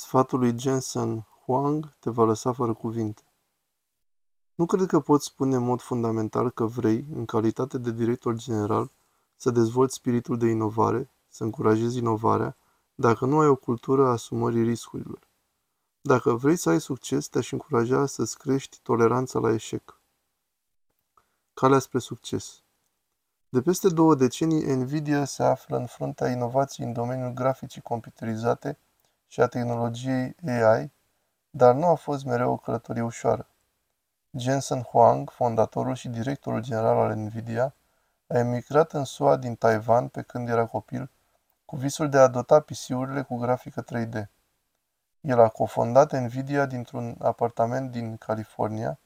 Sfatul lui Jensen Huang te va lăsa fără cuvinte. Nu cred că poți spune în mod fundamental că vrei, în calitate de director general, să dezvolți spiritul de inovare, să încurajezi inovarea, dacă nu ai o cultură a asumării riscurilor. Dacă vrei să ai succes, te-aș încuraja să-ți crești toleranța la eșec. Calea spre succes De peste două decenii, Nvidia se află în fruntea inovației în domeniul graficii computerizate și a tehnologiei AI, dar nu a fost mereu o călătorie ușoară. Jensen Huang, fondatorul și directorul general al Nvidia, a emigrat în SUA din Taiwan pe când era copil, cu visul de a dota PC-urile cu grafică 3D. El a cofondat Nvidia dintr-un apartament din California,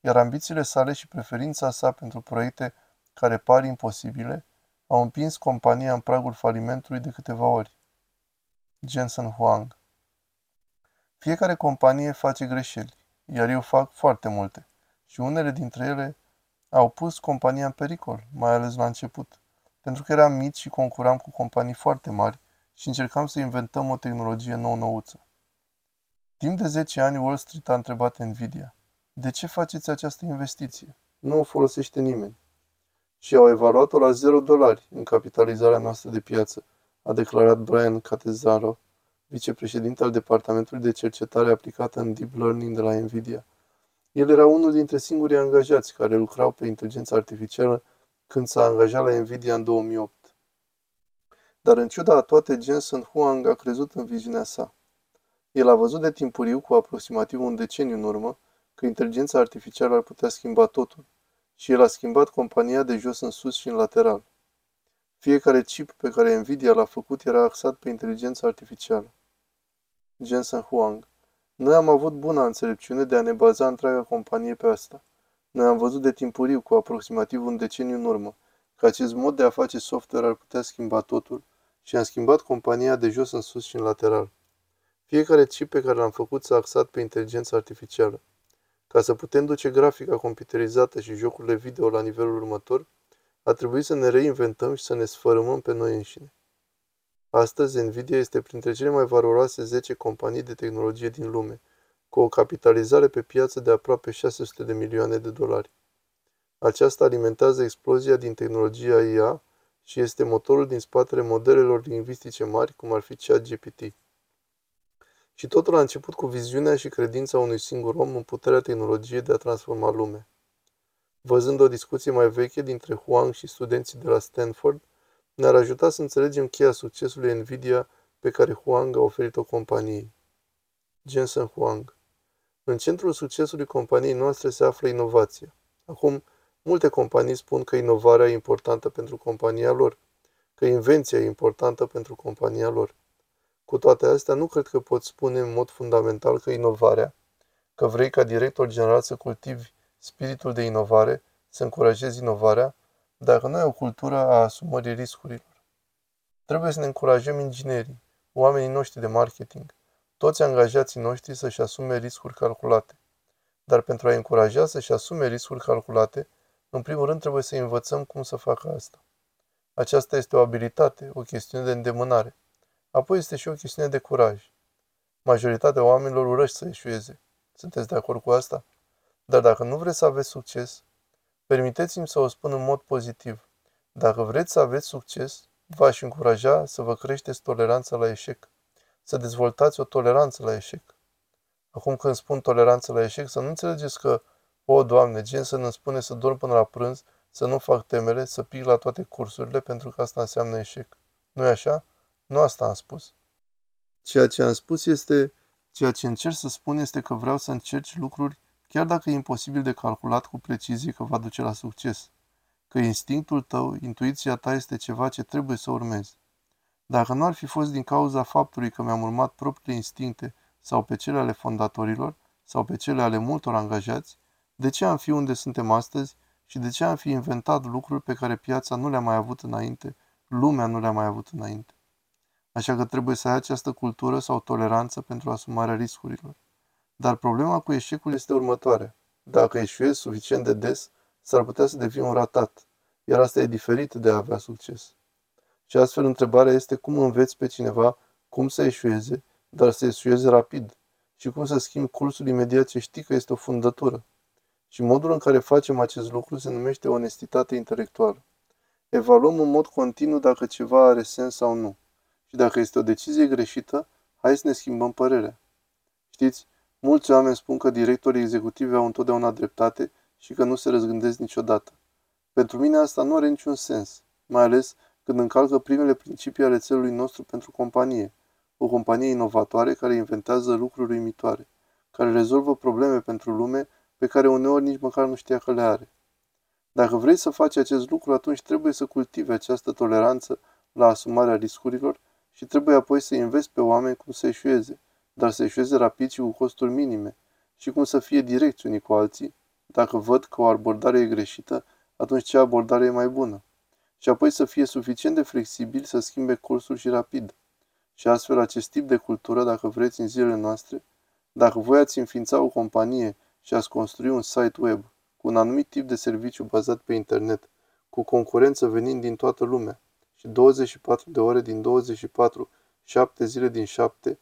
iar ambițiile sale și preferința sa pentru proiecte care par imposibile au împins compania în pragul falimentului de câteva ori. Jensen Huang Fiecare companie face greșeli, iar eu fac foarte multe, și unele dintre ele au pus compania în pericol, mai ales la început, pentru că eram mici și concuram cu companii foarte mari și încercam să inventăm o tehnologie nou-nouță. Timp de 10 ani, Wall Street a întrebat Nvidia, de ce faceți această investiție? Nu o folosește nimeni. Și au evaluat-o la 0 dolari în capitalizarea noastră de piață, a declarat Brian Catezaro, vicepreședinte al Departamentului de Cercetare aplicată în Deep Learning de la Nvidia. El era unul dintre singurii angajați care lucrau pe inteligența artificială când s-a angajat la Nvidia în 2008. Dar în ciuda a toate, Jensen Huang a crezut în viziunea sa. El a văzut de timpuriu, cu aproximativ un deceniu în urmă, că inteligența artificială ar putea schimba totul, și el a schimbat compania de jos în sus și în lateral. Fiecare chip pe care Nvidia l-a făcut era axat pe inteligența artificială. Jensen Huang Noi am avut buna înțelepciune de a ne baza întreaga companie pe asta. Noi am văzut de timpuriu, cu aproximativ un deceniu în urmă, că acest mod de a face software ar putea schimba totul și am schimbat compania de jos în sus și în lateral. Fiecare chip pe care l-am făcut s-a axat pe inteligența artificială. Ca să putem duce grafica computerizată și jocurile video la nivelul următor, a trebuit să ne reinventăm și să ne sfărâmăm pe noi înșine. Astăzi, Nvidia este printre cele mai valoroase 10 companii de tehnologie din lume, cu o capitalizare pe piață de aproape 600 de milioane de dolari. Aceasta alimentează explozia din tehnologia IA și este motorul din spatele modelelor lingvistice mari, cum ar fi ChatGPT. Și totul a început cu viziunea și credința unui singur om în puterea tehnologiei de a transforma lumea. Văzând o discuție mai veche dintre Huang și studenții de la Stanford, ne-ar ajuta să înțelegem cheia succesului Nvidia pe care Huang a oferit-o companiei. Jensen Huang În centrul succesului companiei noastre se află inovația. Acum, multe companii spun că inovarea e importantă pentru compania lor, că invenția e importantă pentru compania lor. Cu toate astea, nu cred că pot spune în mod fundamental că inovarea, că vrei ca director general să cultivi spiritul de inovare, să încurajezi inovarea, dacă nu ai o cultură a asumării riscurilor. Trebuie să ne încurajăm inginerii, oamenii noștri de marketing, toți angajații noștri să-și asume riscuri calculate. Dar pentru a încuraja să-și asume riscuri calculate, în primul rând trebuie să învățăm cum să facă asta. Aceasta este o abilitate, o chestiune de îndemânare. Apoi este și o chestiune de curaj. Majoritatea oamenilor urăște să eșueze. Sunteți de acord cu asta? Dar dacă nu vreți să aveți succes, permiteți-mi să o spun în mod pozitiv. Dacă vreți să aveți succes, v-aș încuraja să vă creșteți toleranța la eșec, să dezvoltați o toleranță la eșec. Acum când spun toleranță la eșec, să nu înțelegeți că, o, Doamne, gen să ne spune să dorm până la prânz, să nu fac temele, să pic la toate cursurile, pentru că asta înseamnă eșec. nu e așa? Nu asta am spus. Ceea ce am spus este, ceea ce încerc să spun este că vreau să încerci lucruri, chiar dacă e imposibil de calculat cu precizie că va duce la succes. Că instinctul tău, intuiția ta este ceva ce trebuie să urmezi. Dacă nu ar fi fost din cauza faptului că mi-am urmat propriile instincte sau pe cele ale fondatorilor sau pe cele ale multor angajați, de ce am fi unde suntem astăzi și de ce am fi inventat lucruri pe care piața nu le-a mai avut înainte, lumea nu le-a mai avut înainte. Așa că trebuie să ai această cultură sau toleranță pentru asumarea riscurilor. Dar problema cu eșecul este următoarea. Dacă eșuezi suficient de des, s-ar putea să devii un ratat, iar asta e diferit de a avea succes. Și astfel întrebarea este cum înveți pe cineva cum să eșueze dar să esuiezi rapid, și cum să schimbi cursul imediat ce știi că este o fundătură. Și modul în care facem acest lucru se numește onestitate intelectuală. Evaluăm în mod continuu dacă ceva are sens sau nu. Și dacă este o decizie greșită, hai să ne schimbăm părerea. Știți, mulți oameni spun că directorii executivi au întotdeauna dreptate și că nu se răzgândesc niciodată. Pentru mine asta nu are niciun sens, mai ales când încalcă primele principii ale țelului nostru pentru companie. O companie inovatoare care inventează lucruri uimitoare, care rezolvă probleme pentru lume pe care uneori nici măcar nu știa că le are. Dacă vrei să faci acest lucru, atunci trebuie să cultivi această toleranță la asumarea riscurilor și trebuie apoi să înveți pe oameni cum să eșueze, dar să eșueze rapid și cu costuri minime, și cum să fie direcți unii cu alții. Dacă văd că o abordare e greșită, atunci ce abordare e mai bună? Și apoi să fie suficient de flexibil să schimbe cursul și rapid. Și astfel acest tip de cultură, dacă vreți în zilele noastre, dacă voi ați înființa o companie și ați construi un site web cu un anumit tip de serviciu bazat pe internet, cu concurență venind din toată lumea și 24 de ore din 24, 7 zile din 7,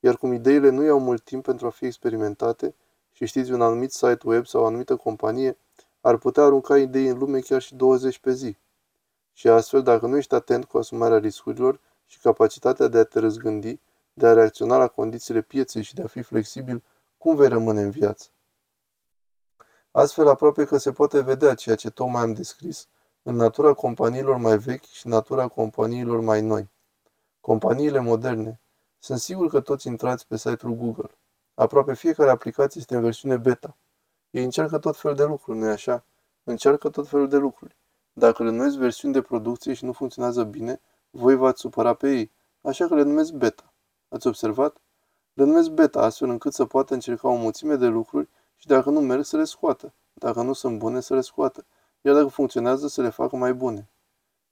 iar cum ideile nu iau mult timp pentru a fi experimentate și știți un anumit site web sau o anumită companie, ar putea arunca idei în lume chiar și 20 pe zi. Și astfel, dacă nu ești atent cu asumarea riscurilor și capacitatea de a te răzgândi, de a reacționa la condițiile pieței și de a fi flexibil, cum vei rămâne în viață? Astfel, aproape că se poate vedea ceea ce tocmai am descris în natura companiilor mai vechi și natura companiilor mai noi. Companiile moderne. Sunt sigur că toți intrați pe site-ul Google. Aproape fiecare aplicație este în versiune beta. Ei încearcă tot felul de lucruri, nu-i așa? Încearcă tot felul de lucruri. Dacă le numesc versiuni de producție și nu funcționează bine, voi v-ați supăra pe ei, așa că le numesc beta. Ați observat? Le numesc beta astfel încât să poată încerca o mulțime de lucruri și dacă nu merg să le scoată. Dacă nu sunt bune să le scoată. Iar dacă funcționează să le facă mai bune.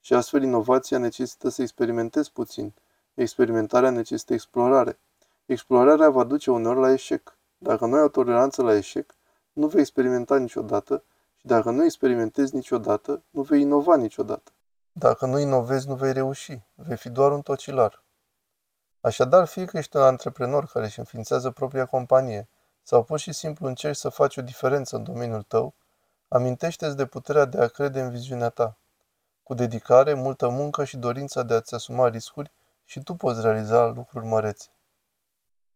Și astfel inovația necesită să experimentezi puțin. Experimentarea necesită explorare. Explorarea va duce uneori la eșec. Dacă nu ai o toleranță la eșec, nu vei experimenta niciodată și dacă nu experimentezi niciodată, nu vei inova niciodată. Dacă nu inovezi, nu vei reuși. Vei fi doar un tocilar. Așadar, fie că ești un antreprenor care își înființează propria companie sau pur și simplu încerci să faci o diferență în domeniul tău, amintește-ți de puterea de a crede în viziunea ta. Cu dedicare, multă muncă și dorința de a-ți asuma riscuri și tu poți realiza lucruri mărețe.